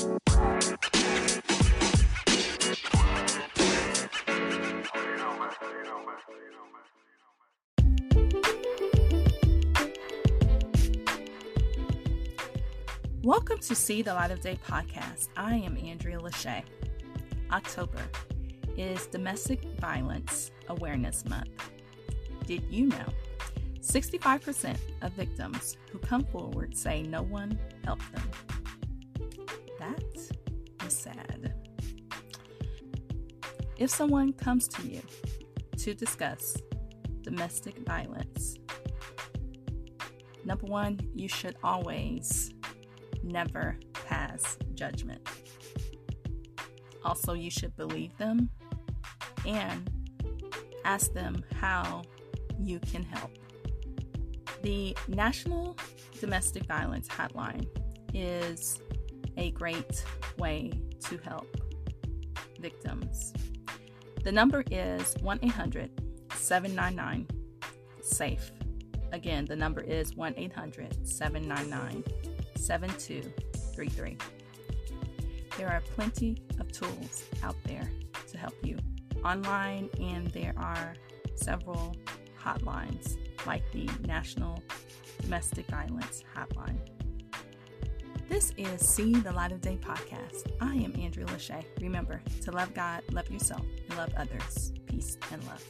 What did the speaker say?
Welcome to See the Light of Day podcast. I am Andrea Lachey. October is Domestic Violence Awareness Month. Did you know 65% of victims who come forward say no one helped them? That is sad. If someone comes to you to discuss domestic violence, number one, you should always never pass judgment. Also, you should believe them and ask them how you can help. The National Domestic Violence Hotline is a great way to help victims. The number is 1 800 799 SAFE. Again, the number is 1 800 799 7233. There are plenty of tools out there to help you online, and there are several hotlines like the National Domestic Violence Hotline. This is See the Light of Day podcast. I am Andrea Lachey. Remember to love God, love yourself, and love others. Peace and love.